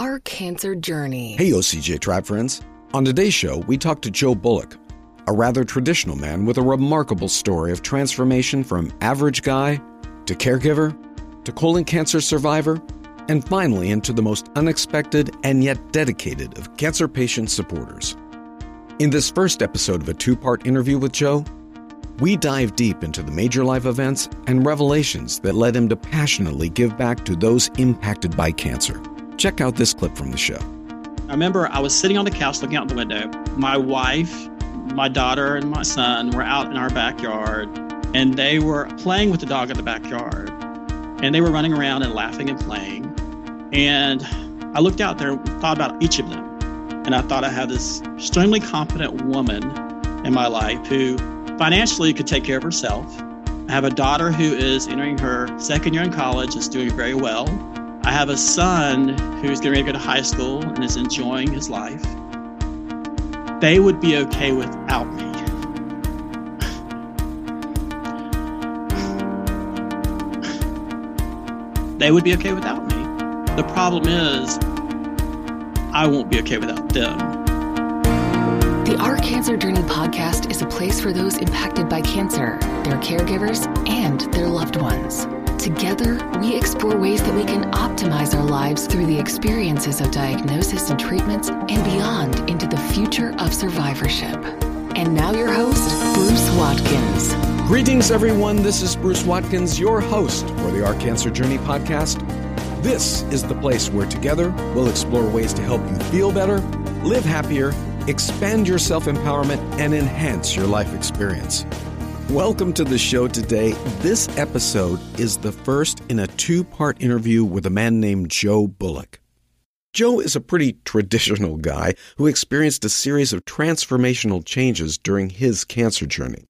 Our Cancer Journey. Hey, OCJ Tribe friends. On today's show, we talk to Joe Bullock, a rather traditional man with a remarkable story of transformation from average guy to caregiver to colon cancer survivor and finally into the most unexpected and yet dedicated of cancer patient supporters. In this first episode of a two part interview with Joe, we dive deep into the major life events and revelations that led him to passionately give back to those impacted by cancer. Check out this clip from the show. I remember I was sitting on the couch looking out the window. My wife, my daughter, and my son were out in our backyard and they were playing with the dog in the backyard. And they were running around and laughing and playing. And I looked out there and thought about each of them. And I thought I had this extremely competent woman in my life who financially could take care of herself. I have a daughter who is entering her second year in college, is doing very well. I have a son who's getting ready to go to high school and is enjoying his life. They would be okay without me. They would be okay without me. The problem is, I won't be okay without them. The Our Cancer Journey podcast is a place for those impacted by cancer, their caregivers, and their loved ones. Together, we explore ways that we can optimize our lives through the experiences of diagnosis and treatments and beyond into the future of survivorship. And now, your host, Bruce Watkins. Greetings, everyone. This is Bruce Watkins, your host for the Our Cancer Journey podcast. This is the place where together we'll explore ways to help you feel better, live happier, expand your self empowerment, and enhance your life experience. Welcome to the show today. This episode is the first in a two part interview with a man named Joe Bullock. Joe is a pretty traditional guy who experienced a series of transformational changes during his cancer journey.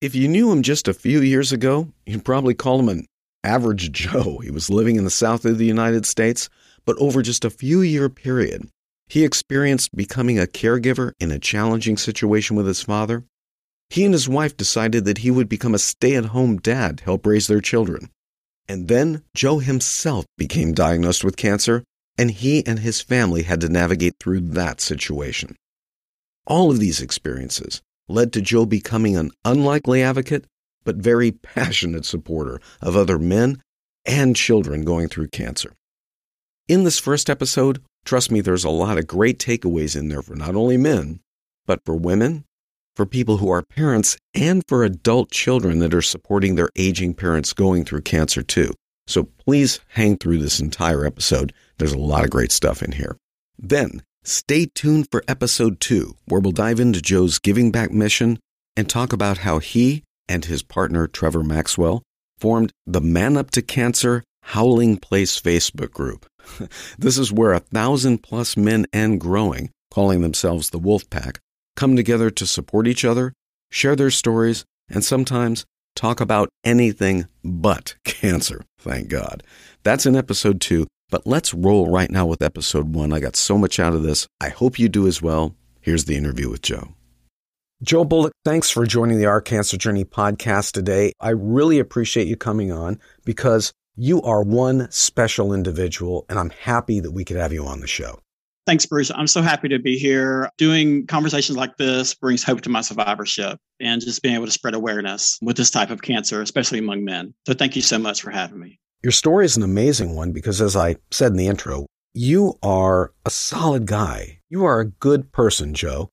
If you knew him just a few years ago, you'd probably call him an average Joe. He was living in the south of the United States, but over just a few year period, he experienced becoming a caregiver in a challenging situation with his father, he and his wife decided that he would become a stay at home dad to help raise their children. And then Joe himself became diagnosed with cancer, and he and his family had to navigate through that situation. All of these experiences led to Joe becoming an unlikely advocate, but very passionate supporter of other men and children going through cancer. In this first episode, trust me, there's a lot of great takeaways in there for not only men, but for women for people who are parents and for adult children that are supporting their aging parents going through cancer too. So please hang through this entire episode. There's a lot of great stuff in here. Then stay tuned for episode two, where we'll dive into Joe's giving back mission and talk about how he and his partner, Trevor Maxwell, formed the Man Up to Cancer Howling Place Facebook group. this is where a thousand plus men and growing, calling themselves the Wolf Pack, come together to support each other, share their stories, and sometimes talk about anything but cancer. Thank God. That's in episode two, but let's roll right now with episode one. I got so much out of this. I hope you do as well. Here's the interview with Joe. Joe Bullock, thanks for joining the Our Cancer Journey podcast today. I really appreciate you coming on because you are one special individual, and I'm happy that we could have you on the show. Thanks, Bruce. I'm so happy to be here. Doing conversations like this brings hope to my survivorship and just being able to spread awareness with this type of cancer, especially among men. So thank you so much for having me. Your story is an amazing one because, as I said in the intro, you are a solid guy. You are a good person, Joe,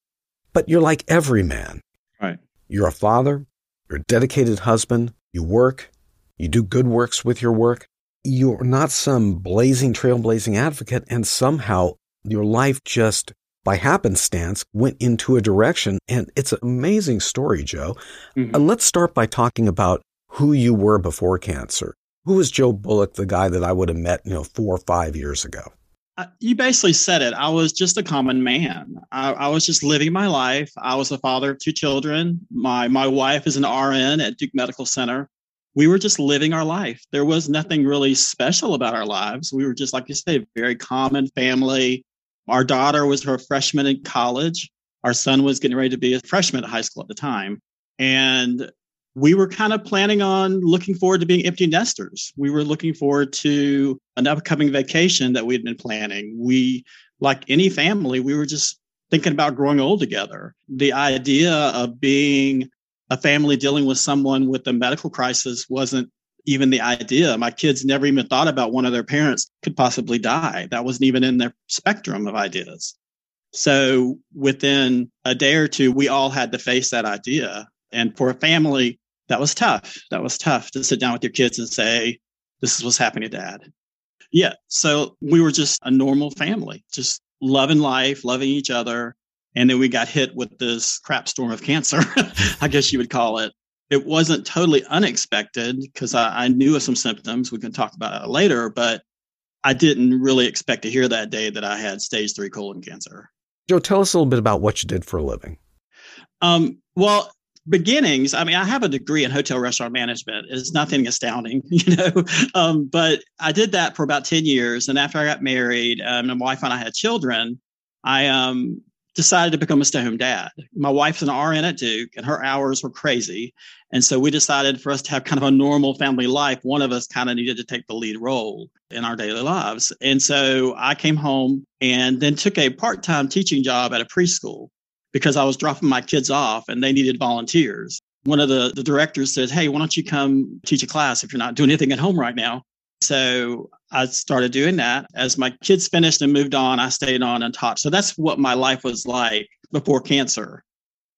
but you're like every man. Right. You're a father, you're a dedicated husband, you work, you do good works with your work. You're not some blazing, trailblazing advocate, and somehow your life just by happenstance went into a direction. And it's an amazing story, Joe. Mm-hmm. And let's start by talking about who you were before cancer. Who was Joe Bullock, the guy that I would have met, you know, four or five years ago? Uh, you basically said it. I was just a common man. I, I, was just living my life. I was a father of two children. My my wife is an RN at Duke Medical Center. We were just living our life. There was nothing really special about our lives. We were just, like you say, very common family. Our daughter was her freshman in college. Our son was getting ready to be a freshman at high school at the time. And we were kind of planning on looking forward to being empty nesters. We were looking forward to an upcoming vacation that we had been planning. We, like any family, we were just thinking about growing old together. The idea of being a family dealing with someone with a medical crisis wasn't even the idea. My kids never even thought about one of their parents could possibly die. That wasn't even in their spectrum of ideas. So within a day or two, we all had to face that idea. And for a family, that was tough. That was tough to sit down with your kids and say, this is what's happening to dad. Yeah. So we were just a normal family, just loving life, loving each other. And then we got hit with this crap storm of cancer, I guess you would call it. It wasn't totally unexpected because I, I, knew of some symptoms. We can talk about it later, but I didn't really expect to hear that day that I had stage three colon cancer. Joe, tell us a little bit about what you did for a living. Um, well, beginnings i mean i have a degree in hotel restaurant management it's nothing astounding you know um, but i did that for about 10 years and after i got married um, and my wife and i had children i um, decided to become a stay-home dad my wife's an rn at duke and her hours were crazy and so we decided for us to have kind of a normal family life one of us kind of needed to take the lead role in our daily lives and so i came home and then took a part-time teaching job at a preschool because I was dropping my kids off and they needed volunteers. One of the, the directors said, Hey, why don't you come teach a class if you're not doing anything at home right now? So I started doing that. As my kids finished and moved on, I stayed on and taught. So that's what my life was like before cancer.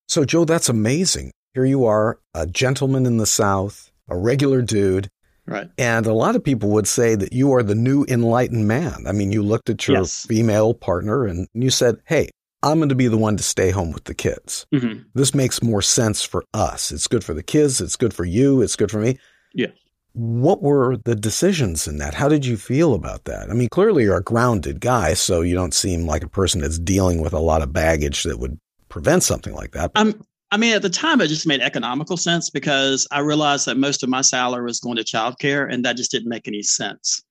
So, Joe, that's amazing. Here you are, a gentleman in the South, a regular dude. Right. And a lot of people would say that you are the new enlightened man. I mean, you looked at your yes. female partner and you said, Hey, I'm going to be the one to stay home with the kids. Mm-hmm. This makes more sense for us. It's good for the kids. It's good for you. It's good for me. Yeah. What were the decisions in that? How did you feel about that? I mean, clearly you're a grounded guy, so you don't seem like a person that's dealing with a lot of baggage that would prevent something like that. Um, I mean, at the time, it just made economical sense because I realized that most of my salary was going to childcare, and that just didn't make any sense.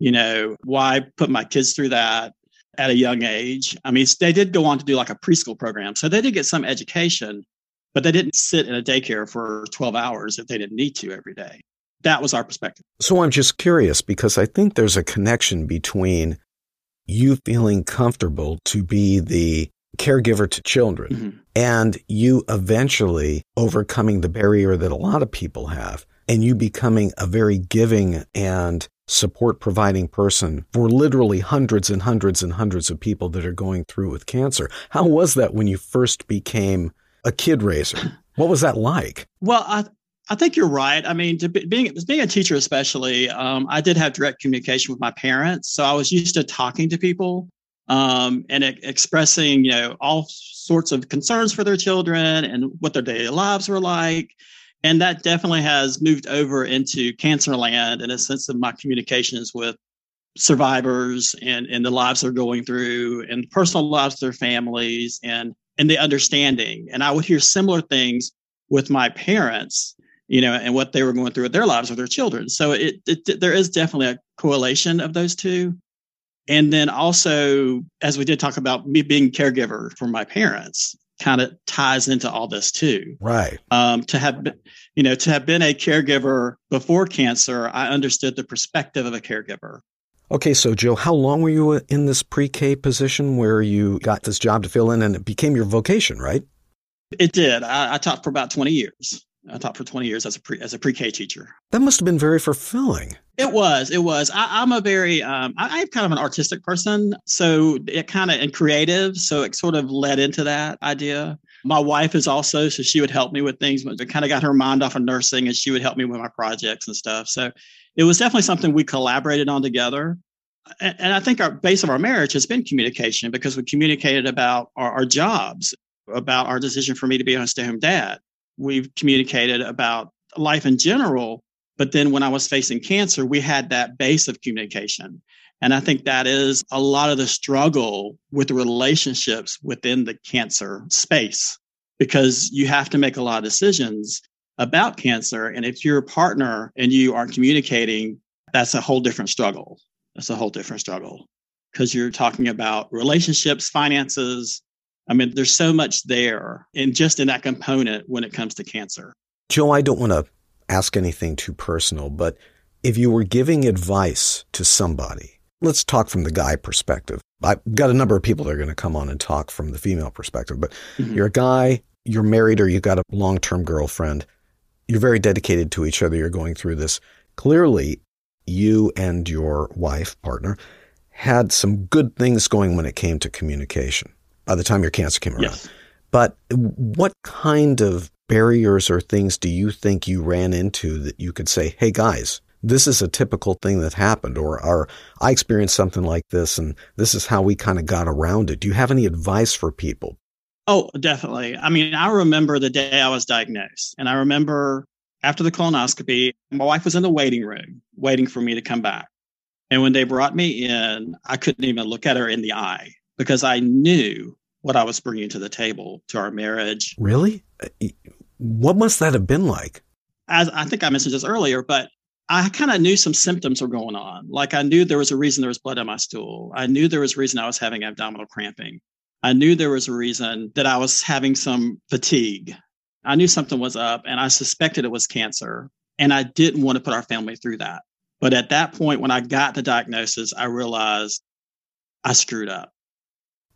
You know, why put my kids through that? at a young age. I mean, they did go on to do like a preschool program. So they did get some education, but they didn't sit in a daycare for 12 hours if they didn't need to every day. That was our perspective. So I'm just curious because I think there's a connection between you feeling comfortable to be the caregiver to children mm-hmm. and you eventually overcoming the barrier that a lot of people have and you becoming a very giving and support providing person for literally hundreds and hundreds and hundreds of people that are going through with cancer. How was that when you first became a kid raiser? What was that like? Well, I, I think you're right. I mean, be, being being a teacher, especially, um, I did have direct communication with my parents, so I was used to talking to people um, and expressing, you know, all sorts of concerns for their children and what their daily lives were like. And that definitely has moved over into cancer land in a sense of my communications with survivors and, and the lives they're going through and personal lives of their families and and the understanding. And I would hear similar things with my parents, you know, and what they were going through with their lives with their children. So it, it there is definitely a correlation of those two. And then also, as we did talk about me being caregiver for my parents, kind of ties into all this too. Right. Um, to have, been, you know, to have been a caregiver before cancer, I understood the perspective of a caregiver. Okay, so Jill, how long were you in this pre-K position where you got this job to fill in, and it became your vocation, right? It did. I, I taught for about twenty years. I taught for 20 years as a pre as a pre-K teacher. That must have been very fulfilling. It was. It was. I, am a very um, I, am kind of an artistic person, so it kind of and creative, so it sort of led into that idea. My wife is also, so she would help me with things. But it kind of got her mind off of nursing, and she would help me with my projects and stuff. So it was definitely something we collaborated on together. And, and I think our base of our marriage has been communication because we communicated about our, our jobs, about our decision for me to be a stay-home dad we've communicated about life in general. But then when I was facing cancer, we had that base of communication. And I think that is a lot of the struggle with relationships within the cancer space because you have to make a lot of decisions about cancer. And if you're a partner and you aren't communicating, that's a whole different struggle. That's a whole different struggle because you're talking about relationships, finances, I mean, there's so much there and just in that component when it comes to cancer. Joe, I don't want to ask anything too personal, but if you were giving advice to somebody, let's talk from the guy perspective. I've got a number of people that are going to come on and talk from the female perspective, but mm-hmm. you're a guy, you're married or you've got a long term girlfriend. You're very dedicated to each other. You're going through this. Clearly, you and your wife, partner, had some good things going when it came to communication by the time your cancer came around. Yes. But what kind of barriers or things do you think you ran into that you could say, hey guys, this is a typical thing that happened, or, or I experienced something like this, and this is how we kind of got around it. Do you have any advice for people? Oh, definitely. I mean, I remember the day I was diagnosed, and I remember after the colonoscopy, my wife was in the waiting room waiting for me to come back. And when they brought me in, I couldn't even look at her in the eye because I knew what I was bringing to the table to our marriage. Really? What must that have been like? As I think I mentioned this earlier, but I kind of knew some symptoms were going on. Like I knew there was a reason there was blood on my stool. I knew there was a reason I was having abdominal cramping. I knew there was a reason that I was having some fatigue. I knew something was up and I suspected it was cancer. And I didn't want to put our family through that. But at that point, when I got the diagnosis, I realized I screwed up.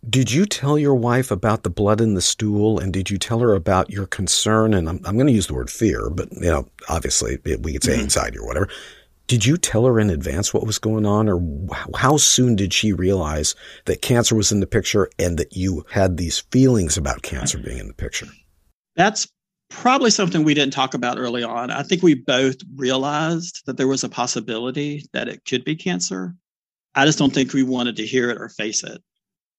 Did you tell your wife about the blood in the stool and did you tell her about your concern? And I'm, I'm going to use the word fear, but you know, obviously we could say mm-hmm. anxiety or whatever. Did you tell her in advance what was going on or how soon did she realize that cancer was in the picture and that you had these feelings about cancer being in the picture? That's probably something we didn't talk about early on. I think we both realized that there was a possibility that it could be cancer. I just don't think we wanted to hear it or face it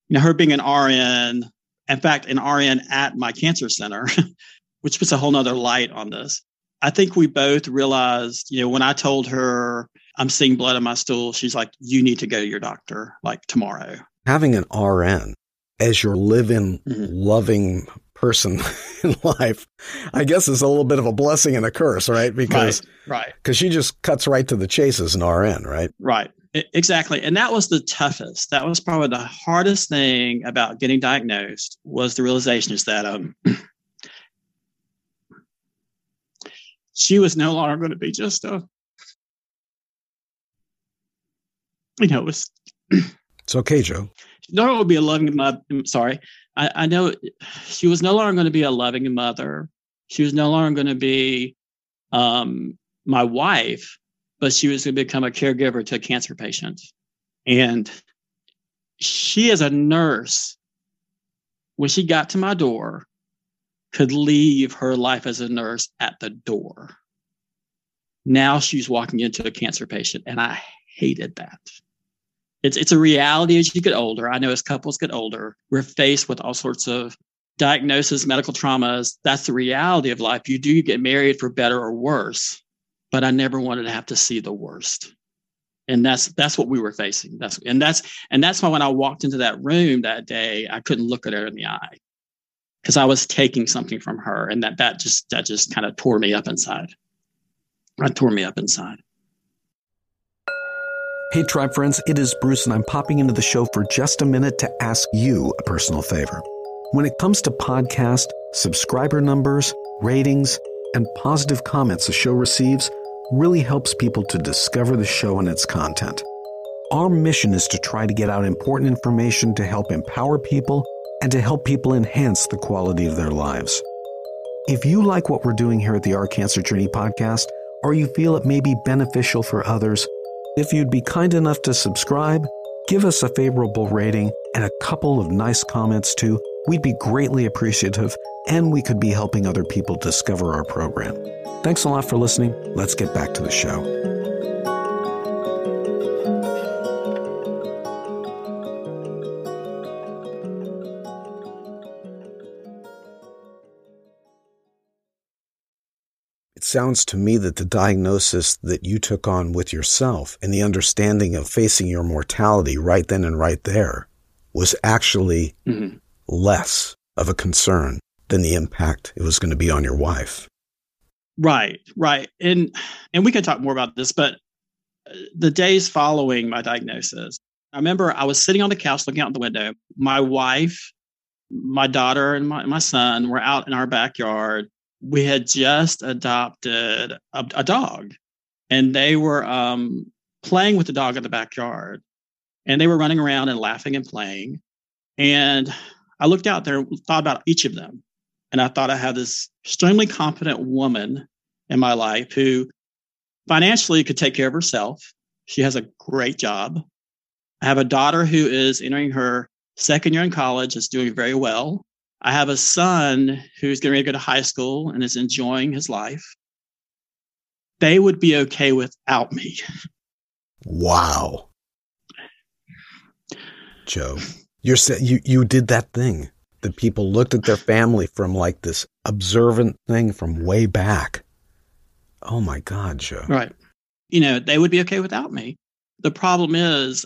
you know, her being an RN, in fact, an RN at my cancer center, which puts a whole nother light on this. I think we both realized, you know, when I told her I'm seeing blood in my stool, she's like, you need to go to your doctor like tomorrow. Having an RN as your living, mm-hmm. loving person in life, I guess is a little bit of a blessing and a curse, right? Because, right, right. she just cuts right to the chase as an RN, right? Right. Exactly. And that was the toughest. That was probably the hardest thing about getting diagnosed was the realization is that um, she was no longer going to be just a, you know, it was. it's okay, Joe. No longer would be a loving mother. Sorry. I, I know she was no longer going to be a loving mother. She was no longer going to be um, my wife but she was going to become a caregiver to a cancer patient. And she, as a nurse, when she got to my door, could leave her life as a nurse at the door. Now she's walking into a cancer patient, and I hated that. It's it's a reality as you get older. I know as couples get older, we're faced with all sorts of diagnoses, medical traumas. That's the reality of life. You do get married for better or worse but I never wanted to have to see the worst. And that's that's what we were facing. That's and that's and that's why when I walked into that room that day, I couldn't look at her in the eye because I was taking something from her, and that that just that just kind of tore me up inside. That tore me up inside. Hey, tribe friends, it is Bruce, and I'm popping into the show for just a minute to ask you a personal favor. When it comes to podcast, subscriber numbers, ratings, and positive comments the show receives really helps people to discover the show and its content. Our mission is to try to get out important information to help empower people and to help people enhance the quality of their lives. If you like what we're doing here at the Our Cancer Journey podcast, or you feel it may be beneficial for others, if you'd be kind enough to subscribe, give us a favorable rating and a couple of nice comments too, we'd be greatly appreciative and we could be helping other people discover our program. Thanks a lot for listening. Let's get back to the show. It sounds to me that the diagnosis that you took on with yourself and the understanding of facing your mortality right then and right there was actually mm-hmm. Less of a concern than the impact it was going to be on your wife. Right, right. And and we can talk more about this, but uh, the days following my diagnosis, I remember I was sitting on the couch looking out the window. My wife, my daughter, and my, my son were out in our backyard we had just adopted a, a dog and they were um, playing with the dog in the backyard and they were running around and laughing and playing. And I looked out there and thought about each of them. And I thought I had this extremely competent woman in my life who financially could take care of herself. She has a great job. I have a daughter who is entering her second year in college, is doing very well. I have a son who's getting ready to go to high school and is enjoying his life. They would be okay without me. Wow. Joe, you're you you did that thing that people looked at their family from like this observant thing from way back. Oh my God, Joe. Right. You know, they would be okay without me. The problem is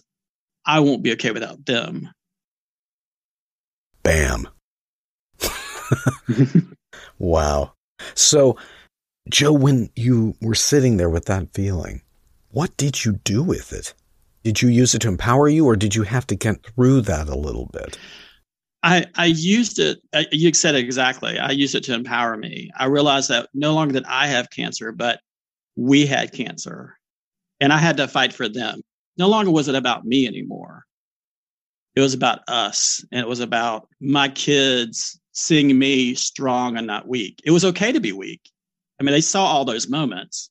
I won't be okay without them. Bam. wow. So, Joe, when you were sitting there with that feeling, what did you do with it? Did you use it to empower you, or did you have to get through that a little bit? I, I used it. Uh, you said it exactly. I used it to empower me. I realized that no longer did I have cancer, but we had cancer, and I had to fight for them. No longer was it about me anymore. It was about us, and it was about my kids seeing me strong and not weak. It was okay to be weak. I mean, they saw all those moments.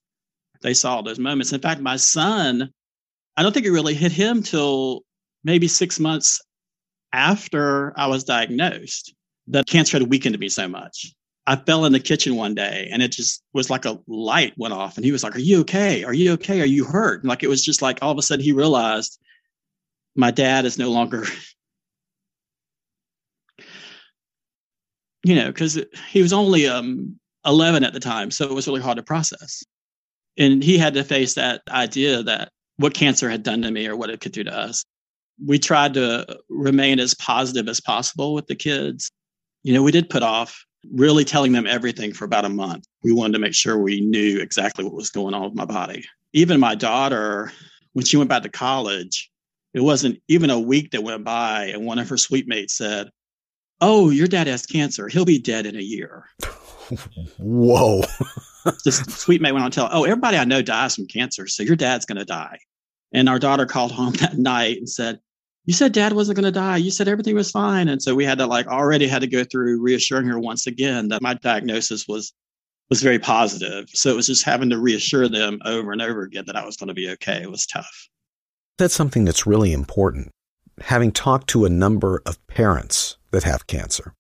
They saw all those moments. In fact, my son, I don't think it really hit him till maybe six months after I was diagnosed that cancer had weakened me so much. I fell in the kitchen one day and it just was like a light went off and he was like, Are you okay? Are you okay? Are you hurt? And like it was just like all of a sudden he realized my dad is no longer you know, because he was only um, 11 at the time. So it was really hard to process. And he had to face that idea that what cancer had done to me or what it could do to us. We tried to remain as positive as possible with the kids. You know, we did put off really telling them everything for about a month. We wanted to make sure we knew exactly what was going on with my body. Even my daughter, when she went back to college, it wasn't even a week that went by, and one of her suite mates said, oh, your dad has cancer. He'll be dead in a year. Whoa. this suite mate went on to tell, oh, everybody I know dies from cancer. So your dad's going to die. And our daughter called home that night and said, you said dad wasn't going to die. You said everything was fine. And so we had to like already had to go through reassuring her once again that my diagnosis was was very positive. So it was just having to reassure them over and over again that I was going to be okay. It was tough. That's something that's really important. Having talked to a number of parents that have cancer.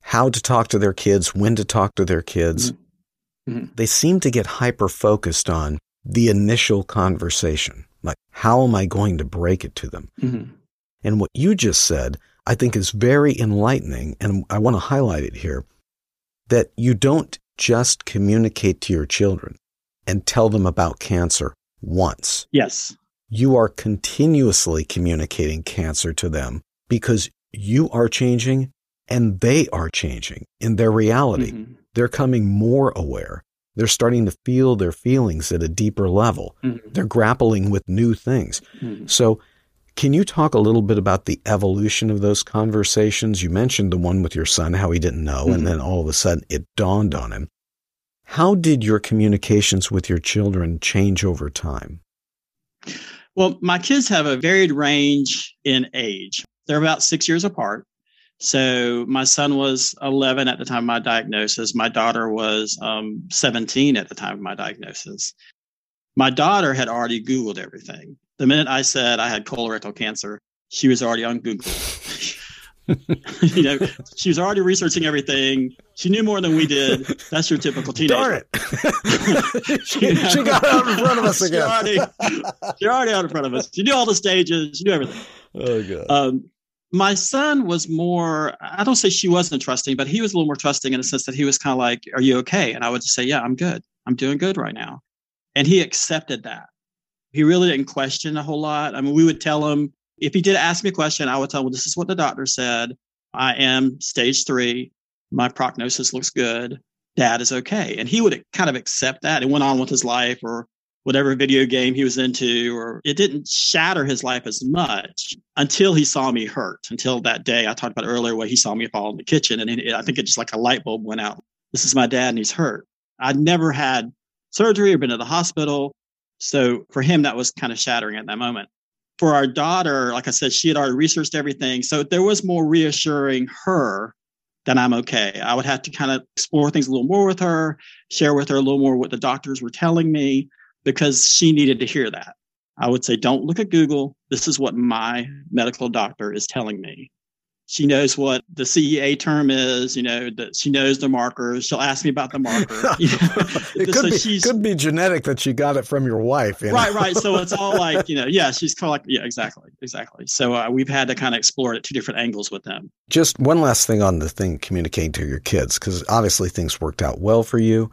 How to talk to their kids, when to talk to their kids. Mm-hmm. mm-hmm. They seem to get hyper focused on the initial conversation. Like, how am I going to break it to them? Mm-hmm. And what you just said, I think is very enlightening. And I want to highlight it here that you don't just communicate to your children and tell them about cancer once. Yes. You are continuously communicating cancer to them because you are changing and they are changing in their reality. Mm-hmm. They're coming more aware. They're starting to feel their feelings at a deeper level. Mm-hmm. They're grappling with new things. Mm-hmm. So, can you talk a little bit about the evolution of those conversations? You mentioned the one with your son, how he didn't know, and mm-hmm. then all of a sudden it dawned on him. How did your communications with your children change over time? Well, my kids have a varied range in age. They're about six years apart. So my son was 11 at the time of my diagnosis. My daughter was um, 17 at the time of my diagnosis. My daughter had already Googled everything. The minute I said I had colorectal cancer, she was already on Google. you know, she was already researching everything. She knew more than we did. That's your typical teenager. Darn it! she, she, got out in front of us again. she already, she already out in front of us. She knew all the stages. She knew everything. Oh god. Um, my son was more i don't say she wasn't trusting but he was a little more trusting in the sense that he was kind of like are you okay? And i would just say yeah i'm good. I'm doing good right now. And he accepted that. He really didn't question a whole lot. I mean we would tell him if he did ask me a question i would tell him well, this is what the doctor said. I am stage three. My prognosis looks good. Dad is okay. And he would kind of accept that. And went on with his life or whatever video game he was into, or it didn't shatter his life as much until he saw me hurt. Until that day I talked about earlier, where he saw me fall in the kitchen, and it, I think it just like a light bulb went out. this is my dad and he's hurt. I'd never had surgery or been to the hospital. So for him, that was kind of shattering at that moment. For our daughter, like I said, she had already researched everything. So there was more reassuring her that I'm okay. I would have to kind of explore things a little more with her, share with her a little more what the doctors were telling me because she needed to hear that. I would say, don't look at Google. This is what my medical doctor is telling me. She knows what the CEA term is, you know, that she knows the markers. She'll ask me about the marker. it could, so be, could be genetic that she got it from your wife. You know? Right, right. So it's all like, you know, yeah, she's kind of like, yeah, exactly, exactly. So uh, we've had to kind of explore it at two different angles with them. Just one last thing on the thing communicating to your kids, because obviously things worked out well for you.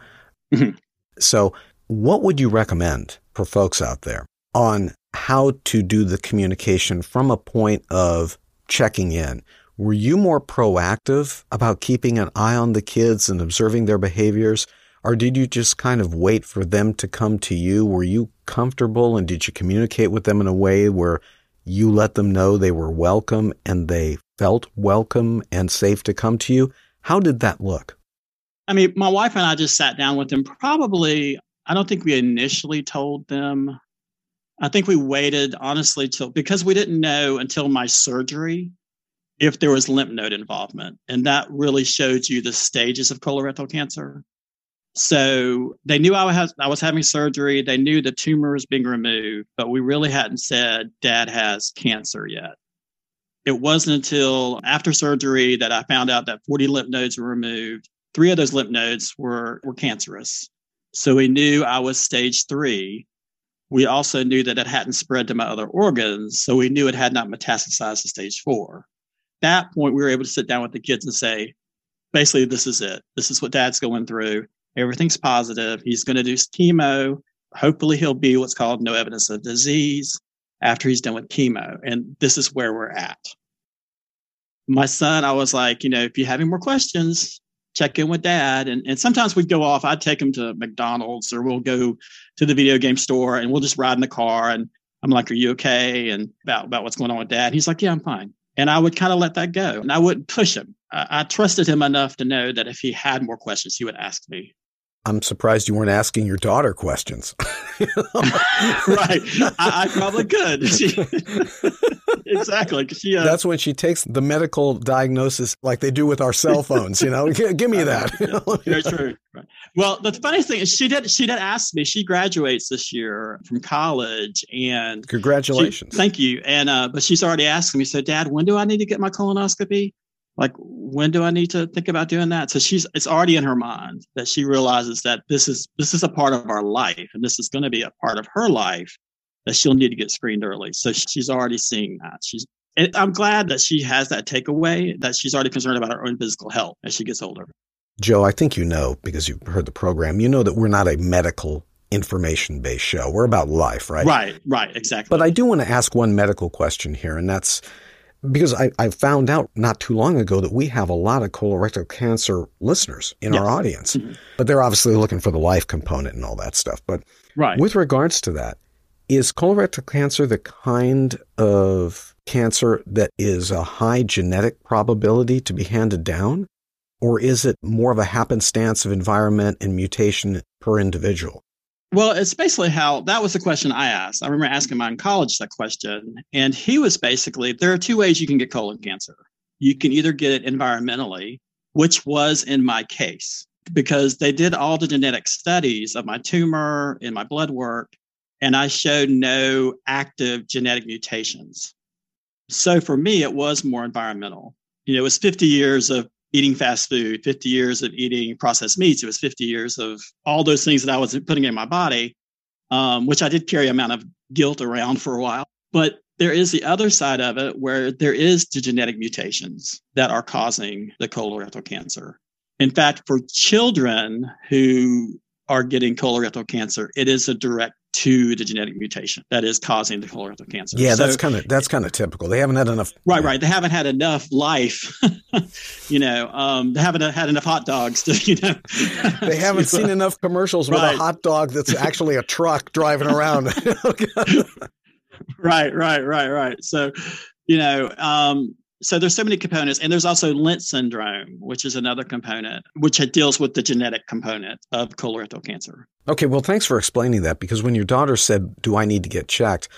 Mm-hmm. So what would you recommend for folks out there on how to do the communication from a point of checking in? Were you more proactive about keeping an eye on the kids and observing their behaviors? Or did you just kind of wait for them to come to you? Were you comfortable and did you communicate with them in a way where you let them know they were welcome and they felt welcome and safe to come to you? How did that look? I mean, my wife and I just sat down with them. Probably, I don't think we initially told them. I think we waited, honestly, till because we didn't know until my surgery if there was lymph node involvement. And that really showed you the stages of colorectal cancer. So they knew I was, I was having surgery. They knew the tumor was being removed, but we really hadn't said dad has cancer yet. It wasn't until after surgery that I found out that 40 lymph nodes were removed. Three of those lymph nodes were, were cancerous. So we knew I was stage three. We also knew that it hadn't spread to my other organs. So we knew it had not metastasized to stage four that point, we were able to sit down with the kids and say, basically, this is it. This is what dad's going through. Everything's positive. He's going to do chemo. Hopefully, he'll be what's called no evidence of disease after he's done with chemo. And this is where we're at. My son, I was like, you know, if you have any more questions, check in with dad. And, and sometimes we'd go off. I'd take him to McDonald's or we'll go to the video game store and we'll just ride in the car. And I'm like, are you okay? And about, about what's going on with dad. He's like, yeah, I'm fine. And I would kind of let that go and I wouldn't push him. I, I trusted him enough to know that if he had more questions, he would ask me. I'm surprised you weren't asking your daughter questions. right. I, I, probably could. exactly. She, uh, That's when she takes the medical diagnosis like they do with our cell phones, you know, give me that. Very true. Right. Well, the funny thing is she did, she did ask me, she graduates this year from college and congratulations. She, thank you. And, uh, but she's already asking me, so dad, when do I need to get my colonoscopy? Like when do i need to think about doing that? So she's it's already in her mind that she realizes that this is this is a part of our life and this is going to be a part of her life that she'll need to get screened early. So she's already seeing that. She's and i'm glad that she has that takeaway that she's already concerned about her own physical health as she gets older. Joe i think you know because you've heard the program you know that we're not a medical information based show. We're about life right? Right right exactly. But i do want to ask one medical question here and that's because I, I found out not too long ago that we have a lot of colorectal cancer listeners in yes. our audience, mm-hmm. but they're obviously looking for the life component and all that stuff. But right. with regards to that, is colorectal cancer the kind of cancer that is a high genetic probability to be handed down? Or is it more of a happenstance of environment and mutation per individual? Well, it's basically how that was the question I asked. I remember asking my oncologist that question, and he was basically there are two ways you can get colon cancer. You can either get it environmentally, which was in my case, because they did all the genetic studies of my tumor and my blood work, and I showed no active genetic mutations. So for me, it was more environmental. You know, it was 50 years of eating fast food, 50 years of eating processed meats. It was 50 years of all those things that I was putting in my body, um, which I did carry a amount of guilt around for a while. But there is the other side of it where there is the genetic mutations that are causing the colorectal cancer. In fact, for children who are getting colorectal cancer, it is a direct to the genetic mutation that is causing the colorectal cancer. Yeah, so, that's kind of that's kind of typical. They haven't had enough. Right, right. They haven't had enough life. you know, um, they haven't had enough hot dogs to, you know. they haven't seen enough commercials right. with a hot dog that's actually a truck driving around. right, right, right, right. So, you know, um, So there's so many components, and there's also Lynch syndrome, which is another component, which deals with the genetic component of colorectal cancer. Okay, well, thanks for explaining that because when your daughter said, "Do I need to get checked?"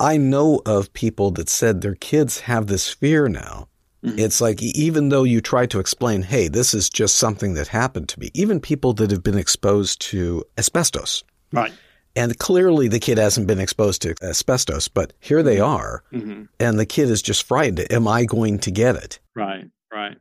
I know of people that said their kids have this fear now. Mm-hmm. It's like even though you try to explain, "Hey, this is just something that happened to me," even people that have been exposed to asbestos, right? And clearly the kid hasn't been exposed to asbestos, but here they mm-hmm. are. Mm-hmm. And the kid is just frightened. Am I going to get it? Right, right.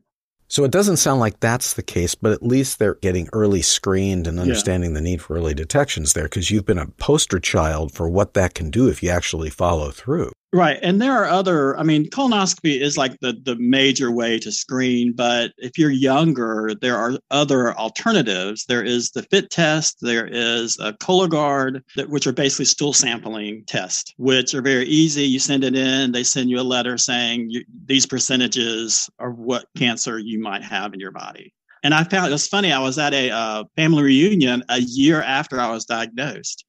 So it doesn't sound like that's the case, but at least they're getting early screened and understanding yeah. the need for early detections there because you've been a poster child for what that can do if you actually follow through. Right. And there are other, I mean, colonoscopy is like the, the major way to screen, but if you're younger, there are other alternatives. There is the FIT test, there is a Cologuard, that, which are basically stool sampling tests, which are very easy. You send it in, they send you a letter saying you, these percentages are what cancer you might have in your body. And I found it was funny. I was at a uh, family reunion a year after I was diagnosed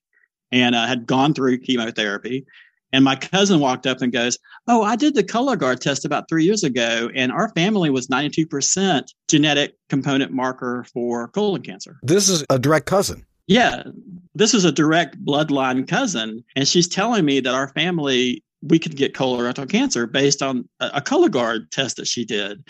and I had gone through chemotherapy and my cousin walked up and goes, Oh, I did the Cologuard test about three years ago, and our family was 92% genetic component marker for colon cancer. This is a direct cousin. Yeah, this is a direct bloodline cousin. And she's telling me that our family, we could get colorectal cancer based on a, a Cologuard test that she did.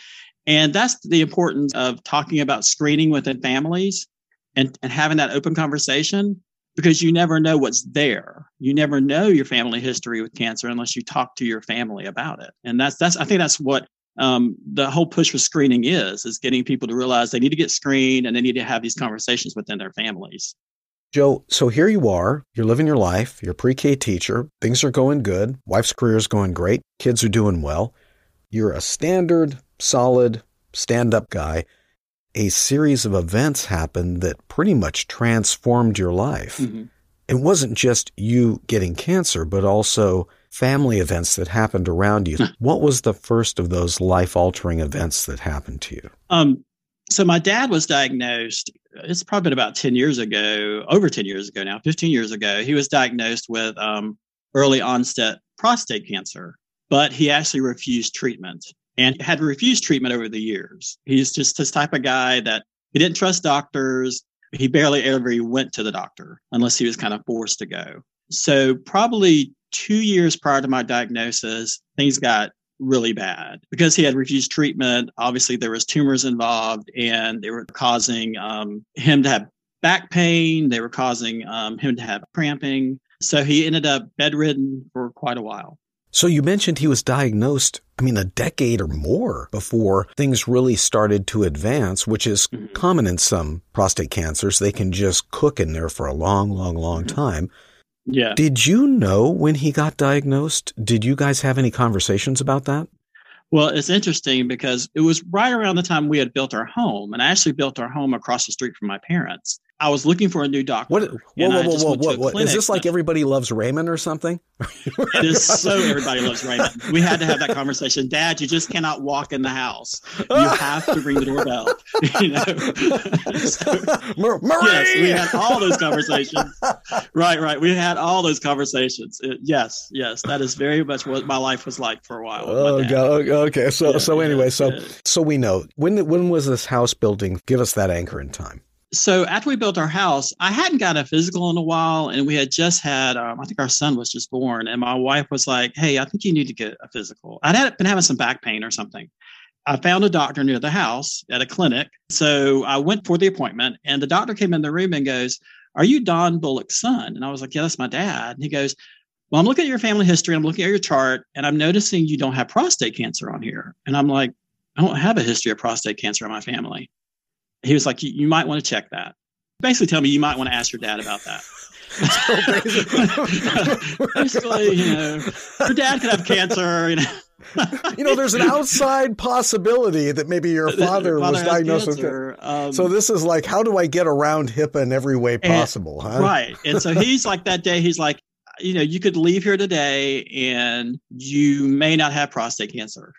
And that's the importance of talking about screening within families and, and having that open conversation because you never know what's there. You never know your family history with cancer unless you talk to your family about it. And that's that's I think that's what um, the whole push for screening is is getting people to realize they need to get screened and they need to have these conversations within their families. Joe, so here you are, you're living your life, you're a pre-K teacher, things are going good, wife's career is going great, kids are doing well. You're a standard, solid, stand-up guy a series of events happened that pretty much transformed your life. Mm-hmm. It wasn't just you getting cancer, but also family events that happened around you. what was the first of those life altering events that happened to you? Um, so my dad was diagnosed it's probably been about 10 years ago over 10 years ago now 15 years ago he was diagnosed with um, early onset prostate cancer but he actually refused treatment and had refused treatment over the years. He's just this type of guy that he didn't trust doctors. He barely ever went to the doctor unless he was kind of forced to go. So probably two years prior to my diagnosis, things got really bad because he had refused treatment. Obviously, there was tumors involved, and they were causing um, him to have back pain. They were causing um, him to have cramping. So he ended up bedridden for quite a while. So you mentioned he was diagnosed, I mean, a decade or more before things really started to advance, which is mm-hmm. common in some prostate cancers. They can just cook in there for a long, long, long mm-hmm. time. Yeah. Did you know when he got diagnosed? Did you guys have any conversations about that? Well, it's interesting because it was right around the time we had built our home, and I actually built our home across the street from my parents. I was looking for a new doctor. What? Whoa, whoa, whoa, whoa, whoa. Is this like everybody loves Raymond or something? it is so everybody loves Raymond. We had to have that conversation. Dad, you just cannot walk in the house. You have to ring the doorbell. you know. so, Marie! Yes, we had all those conversations. right, right. We had all those conversations. It, yes, yes. That is very much what my life was like for a while. Oh, God. Oh, okay. So, yeah, so anyway, yeah, so, yeah. so we know when when was this house building? Give us that anchor in time so after we built our house, I hadn't got a physical in a while, and we had just had, um, I think our son was just born, and my wife was like, "Hey, I think you need to get a physical." I'd had, been having some back pain or something. I found a doctor near the house at a clinic, so I went for the appointment, and the doctor came in the room and goes, "Are you Don Bullock's son?" And I was like, "Yeah, that's my dad." And he goes, "Well, I'm looking at your family history. I'm looking at your chart, and I'm noticing you don't have prostate cancer on here." And I'm like, "I don't have a history of prostate cancer in my family." He was like, you, might want to check that. Basically, tell me you might want to ask your dad about that. basically, you know, your dad could have cancer. You know. you know, there's an outside possibility that maybe your father, father was diagnosed with it. Um, so this is like, how do I get around HIPAA in every way possible? And, huh? Right. And so he's like that day, he's like, you know, you could leave here today and you may not have prostate cancer.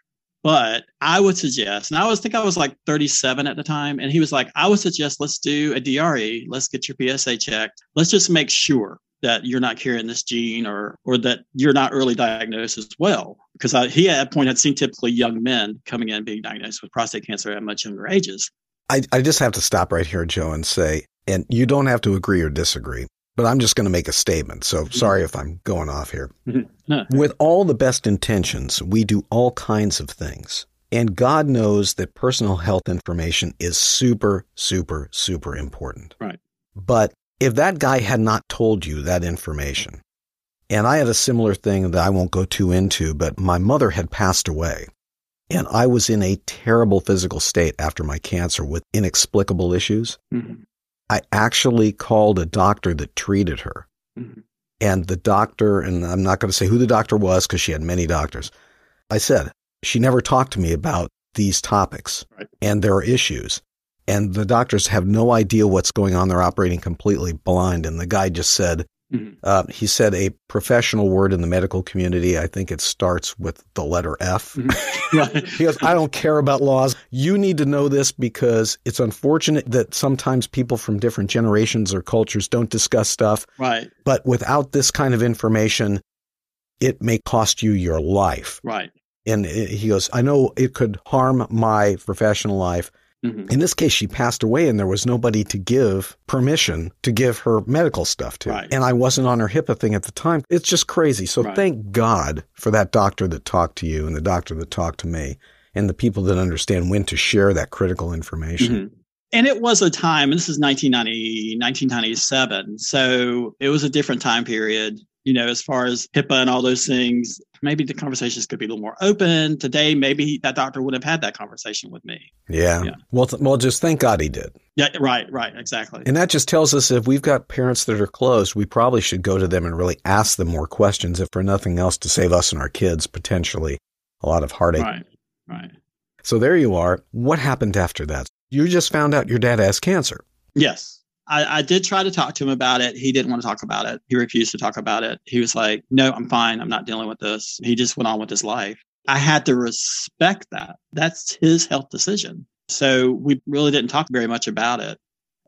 But I would suggest, and I was think I was like 37 at the time, and he was like, I would suggest let's do a DRE, let's get your PSA checked, let's just make sure. that you're not carrying this gene or or that you're not early diagnosed as well. Because I, he at that point had seen typically young men coming in being diagnosed with prostate cancer at much younger ages. I, I just have to stop right here joe and say and you don't have to agree or disagree but i'm just going to make a statement so mm-hmm. sorry if i'm going off here mm-hmm. no. with all the best intentions we do all kinds of things and God knows that personal health information is super, super, super important. Right. But if that guy had not told you that information, and I had a similar thing that I won't go too into, but my mother had passed away. And I was in a terrible physical state after my cancer with inexplicable issues. Mm-hmm. I actually called a doctor that treated her. Mm-hmm. And the doctor, and I'm not going to say who the doctor was because she had many doctors. I said, she never talked to me about these topics right. and there are issues and the doctors have no idea what's going on. They're operating completely blind. And the guy just said, mm-hmm. uh, he said a professional word in the medical community. I think it starts with the letter F. Mm-hmm. he goes, I don't care about laws. You need to know this because it's unfortunate that sometimes people from different generations or cultures don't discuss stuff. Right. But without this kind of information, it may cost you your life. Right. And he goes, I know it could harm my professional life, Mm-hmm. In this case, she passed away and there was nobody to give permission to give her medical stuff to. Right. And I wasn't on her HIPAA thing at the time. It's just crazy. So right. thank God for that doctor that talked to you and the doctor that talked to me and the people that understand when to share that critical information. Mm-hmm. And it was a time, this is 1990, 1997. So it was a different time period you know, as far as HIPAA and all those things, maybe the conversations could be a little more open. Today, maybe that doctor would have had that conversation with me. Yeah. yeah. Well, th- well, just thank God he did. Yeah. Right. Right. Exactly. And that just tells us if we've got parents that are closed, we probably should go to them and really ask them more questions, if for nothing else, to save us and our kids potentially a lot of heartache. Right. Right. So there you are. What happened after that? You just found out your dad has cancer. Yes. I, I, did try to talk to him about it. He didn't want to talk about it. He refused to talk about it. He was like, no, I'm fine. I'm not dealing with this. He just went on with his life. I had to respect that. That's his health decision. So we really didn't talk very much about it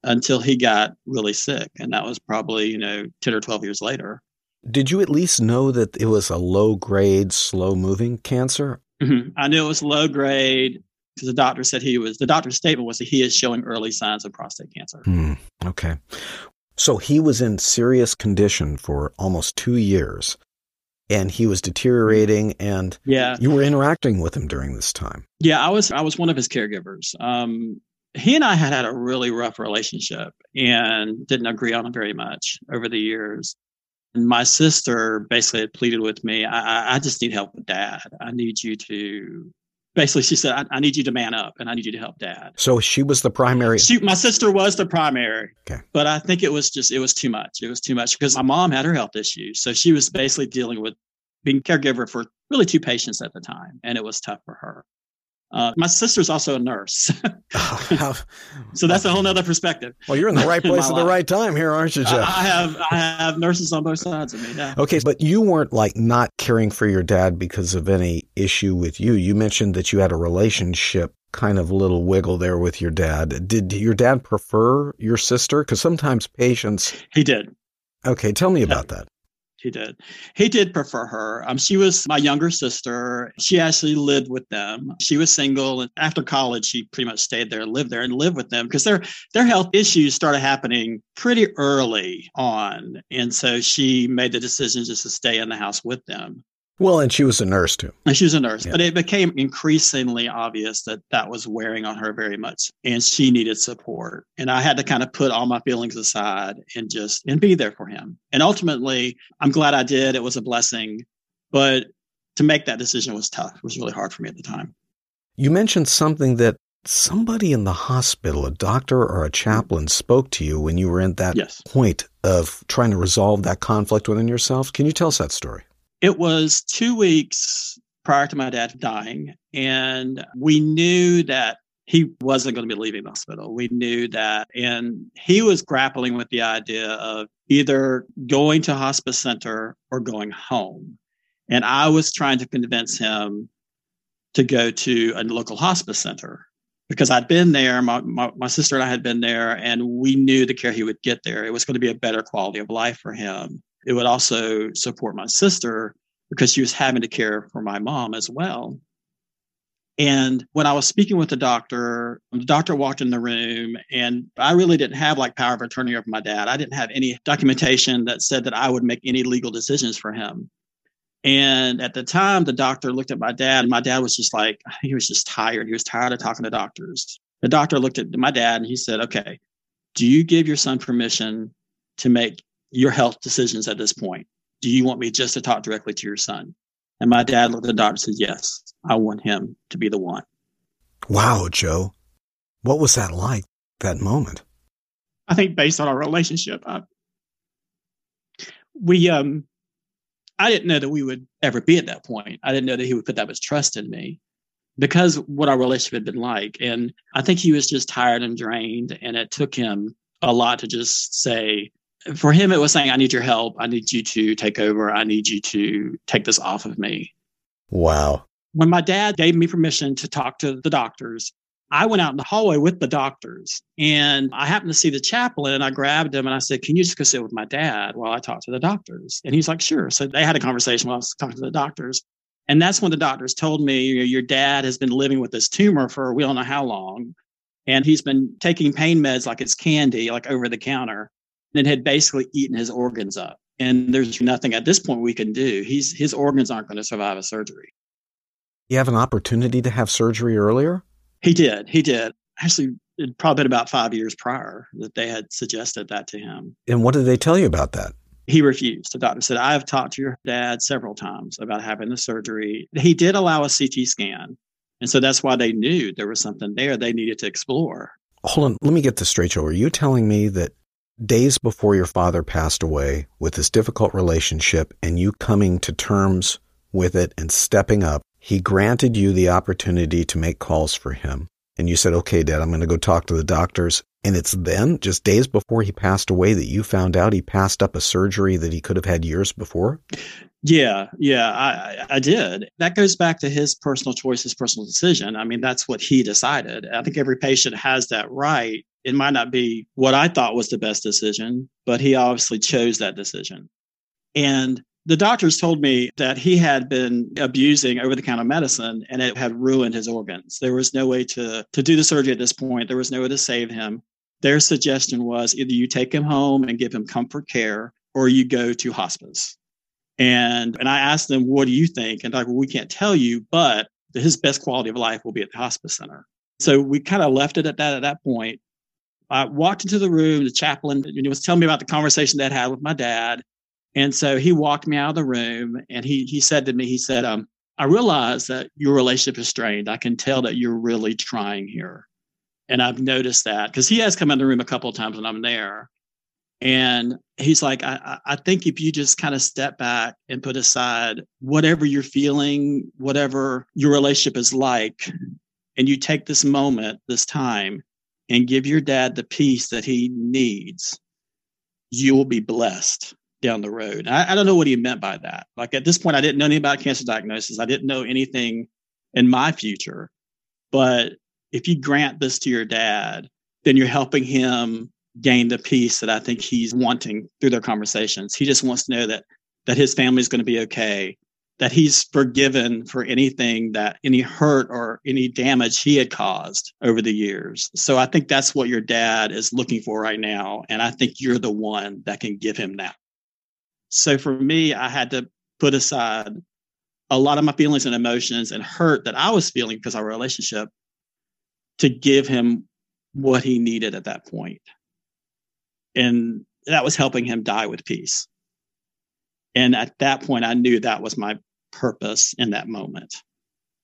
until he got really sick. And that was probably, you know, 10 or 12 years later. Did you at least know that it was a low grade, slow moving cancer? Mm-hmm. I knew it was low grade because the doctor said he was the doctor's statement was that he is showing early signs of prostate cancer. Hmm, okay. So he was in serious condition for almost two years and he was deteriorating and yeah. you were interacting with him during this time. Yeah i was i was one of his caregivers. Um, he and i had had a really rough relationship and didn't agree on it very much over the years. And my sister basically had pleaded with me I, I just need help with dad. I need you to basically she said I, I, need you to man up and i need you to help dad. So she was the primary? She, my sister was the primary. Okay. but i think it was just it was too much. It was too much because my mom had her health issues. So she was basically dealing with being caregiver for really two patients at the time and it was tough for her uh, my sister's also a nurse. so that's a whole nother perspective. Well, you're in the right place at the right time here, aren't you, Jeff? I have I have nurses on both sides of me. Yeah. Okay, but you weren't like not caring for your dad because of any issue with you. You mentioned that you had a relationship kind of little wiggle there with your dad. Did your dad prefer your sister? Because sometimes patients. He did. Okay, tell me about that. He did. He did prefer her. Um, she was my younger sister. She actually lived with them. She was single, and after college, she pretty much stayed there, lived there, and lived with them because their their health issues started happening pretty early on, and so she made the decision just to stay in the house with them. Well, and she was a nurse too. And she was a nurse, yeah. but it became increasingly obvious that that was wearing on her very much, and she needed support. And I had to kind of put all my feelings aside and just and be there for him. And ultimately, I'm glad I did. It was a blessing, but to make that decision was tough. It was really hard for me at the time. You mentioned something that somebody in the hospital, a doctor or a chaplain, spoke to you when you were in that yes. point of trying to resolve that conflict within yourself. Can you tell us that story? It was two weeks prior to my dad dying, and we knew that he wasn't going to be leaving the hospital. We knew that. And he was grappling with the idea of either going to hospice center or going home. And I was trying to convince him to go to a local hospice center because I'd been there. My, my, my sister and I had been there, and we knew the care he would get there. It was going to be a better quality of life for him. It would also support my sister because she was having to care for my mom as well. And when I was speaking with the doctor, the doctor walked in the room and I really didn't have like power of attorney over my dad. I didn't have any documentation that said that I would make any legal decisions for him. And at the time, the doctor looked at my dad, and my dad was just like, he was just tired. He was tired of talking to doctors. The doctor looked at my dad and he said, Okay, do you give your son permission to make your health decisions at this point? Do you want me just to talk directly to your son? And my dad looked at the doctor and said, Yes, I want him to be the one. Wow, Joe. What was that like, that moment? I think based on our relationship, I, we um I didn't know that we would ever be at that point. I didn't know that he would put that much trust in me because what our relationship had been like. And I think he was just tired and drained. And it took him a lot to just say, for him, it was saying, I need your help. I need you to take over. I need you to take this off of me. Wow. When my dad gave me permission to talk to the doctors, I went out in the hallway with the doctors and I happened to see the chaplain and I grabbed him and I said, Can you just go sit with my dad while I talk to the doctors? And he's like, Sure. So they had a conversation while I was talking to the doctors. And that's when the doctors told me, Your dad has been living with this tumor for we don't know how long. And he's been taking pain meds like it's candy, like over the counter, and had basically eaten his organs up. And there's nothing at this point we can do. He's, his organs aren't going to survive a surgery. You have an opportunity to have surgery earlier? He did. He did. Actually, it probably been about five years prior that they had suggested that to him. And what did they tell you about that? He refused. The doctor said, I have talked to your dad several times about having the surgery. He did allow a CT scan. And so that's why they knew there was something there they needed to explore. Hold on. Let me get this straight, Joe. Are you telling me that days before your father passed away with this difficult relationship and you coming to terms with it and stepping up, he granted you the opportunity to make calls for him. And you said, okay, dad, I'm going to go talk to the doctors. And it's then, just days before he passed away, that you found out he passed up a surgery that he could have had years before? Yeah, yeah, I, I did. That goes back to his personal choice, his personal decision. I mean, that's what he decided. I think every patient has that right. It might not be what I thought was the best decision, but he obviously chose that decision. And the doctors told me that he had been abusing over the counter medicine and it had ruined his organs. There was no way to, to do the surgery at this point. There was no way to save him. Their suggestion was either you take him home and give him comfort care or you go to hospice. And, and I asked them, what do you think? And like, well, we can't tell you, but his best quality of life will be at the hospice center. So we kind of left it at that at that point. I walked into the room. The chaplain was telling me about the conversation that had with my dad. And so he walked me out of the room and he he said to me, he said, um, I realize that your relationship is strained. I can tell that you're really trying here. And I've noticed that because he has come in the room a couple of times when I'm there. And he's like, I, I think if you just kind of step back and put aside whatever you're feeling, whatever your relationship is like, and you take this moment, this time, and give your dad the peace that he needs, you will be blessed down the road. I, I, don't know what he meant by that. Like at this point, I didn't know anything about cancer diagnosis. I didn't know anything in my future. But if you grant this to your dad, then you're helping him gain the peace that I think he's wanting through their conversations. He just wants to know that that his family is going to be okay, that he's forgiven for anything that any hurt or any damage he had caused over the years. So I think that's what your dad is looking for right now. And I think you're the one that can give him that. So for me, I had to put aside a lot of my feelings and emotions and hurt that I was feeling because of our relationship to give him what he needed at that point. And that was helping him die with peace. And at that point, I knew that was my purpose in that moment.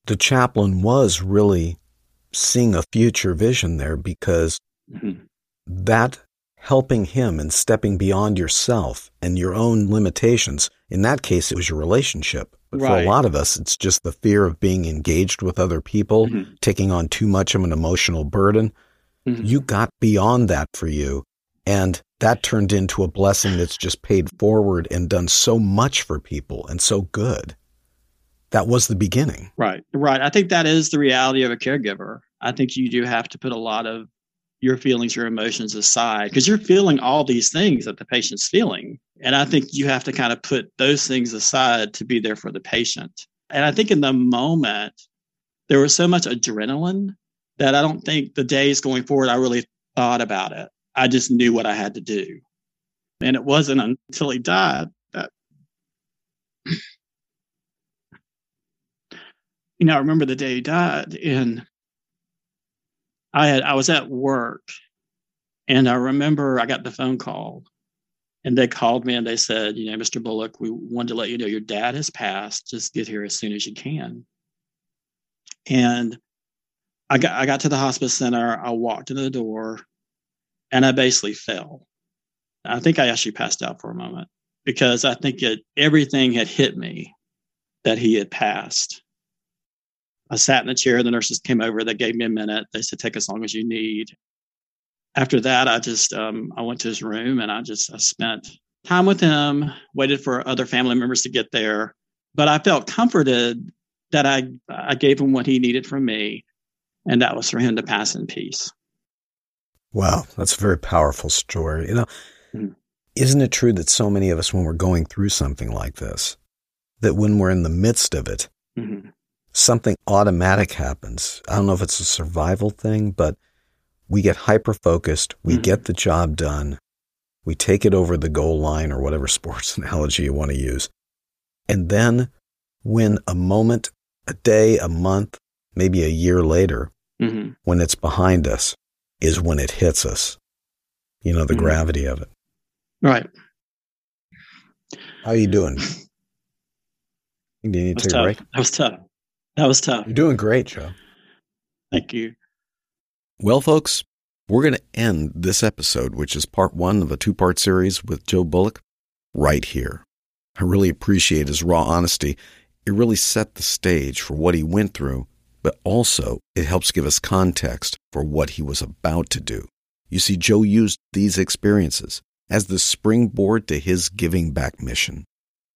The chaplain was really seeing a future vision there because mm-hmm. that helping him and stepping beyond yourself and your own limitations. In that case, it was your relationship. But right. for a lot of us, it's just the fear of being engaged with other people, mm-hmm. taking on too much of an emotional burden. Mm-hmm. You got beyond that for you. And that turned into a blessing that's just paid forward and done so much for people and so good. That was the beginning. Right. Right. I think that is the reality of a caregiver. I think you do have to put a lot of your feelings, your emotions aside because you're feeling all these things that the patient's feeling. And I think you have to kind of put those things aside to be there for the patient. And I think in the moment, there was so much adrenaline that I don't think the days going forward, I really thought about it. I just knew what I had to do. And it wasn't until he died that, you know, I remember the day he died and I had, I was at work and I remember I got the phone call and they called me and they said, you know, Mr. Bullock, we wanted to let you know your dad has passed. Just get here as soon as you can. And I got I got to the hospice center. I walked into the door, and I basically fell. I think I actually passed out for a moment because I think it everything had hit me that he had passed. I sat in the chair. The nurses came over. They gave me a minute. They said, "Take as long as you need." After that, I just um, I went to his room and I just I spent time with him. Waited for other family members to get there, but I felt comforted that I I gave him what he needed from me, and that was for him to pass in peace. Wow, that's a very powerful story. You know, mm-hmm. isn't it true that so many of us, when we're going through something like this, that when we're in the midst of it, mm-hmm. Something automatic happens. I don't know if it's a survival thing, but we get hyper focused, we mm-hmm. get the job done, we take it over the goal line or whatever sports analogy you want to use. And then when a moment, a day, a month, maybe a year later, mm-hmm. when it's behind us, is when it hits us. You know, the mm-hmm. gravity of it. Right. How are you doing? You need to take tough. a break? That was tough. That was tough. You're doing great, Joe. Thank you. Well, folks, we're going to end this episode, which is part one of a two part series with Joe Bullock, right here. I really appreciate his raw honesty. It really set the stage for what he went through but also it helps give us context for what he was about to do. You see, Joe used these experiences as the springboard to his giving back mission.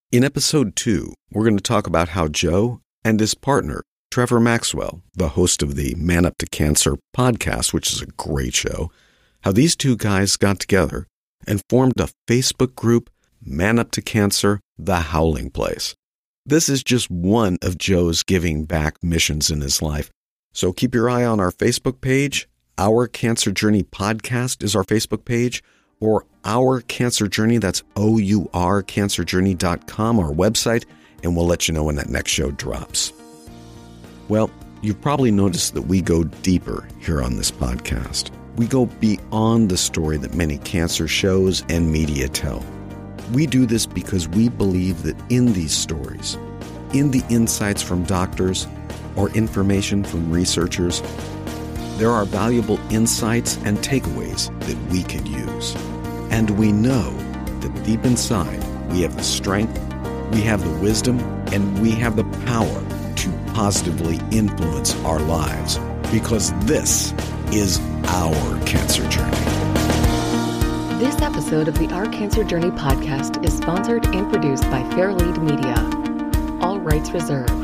In episode two, we're going to talk about how Joe and his partner, Trevor Maxwell, the host of the Man Up to Cancer podcast, which is a great show, how these two guys got together and formed a Facebook group, Man Up to Cancer, The Howling Place. This is just one of Joe's giving back missions in his life. So keep your eye on our Facebook page. Our Cancer Journey podcast is our Facebook page, or Our Cancer Journey, that's O U R cancerjourney.com, our website, and we'll let you know when that next show drops. Well, you've probably noticed that we go deeper here on this podcast. We go beyond the story that many cancer shows and media tell. We do this because we believe that in these stories, in the insights from doctors or information from researchers, there are valuable insights and takeaways that we could use. And we know that deep inside, we have the strength, we have the wisdom, and we have the power to positively influence our lives because this is our cancer journey. This episode of the Our Cancer Journey podcast is sponsored and produced by Fairlead Media. All rights reserved.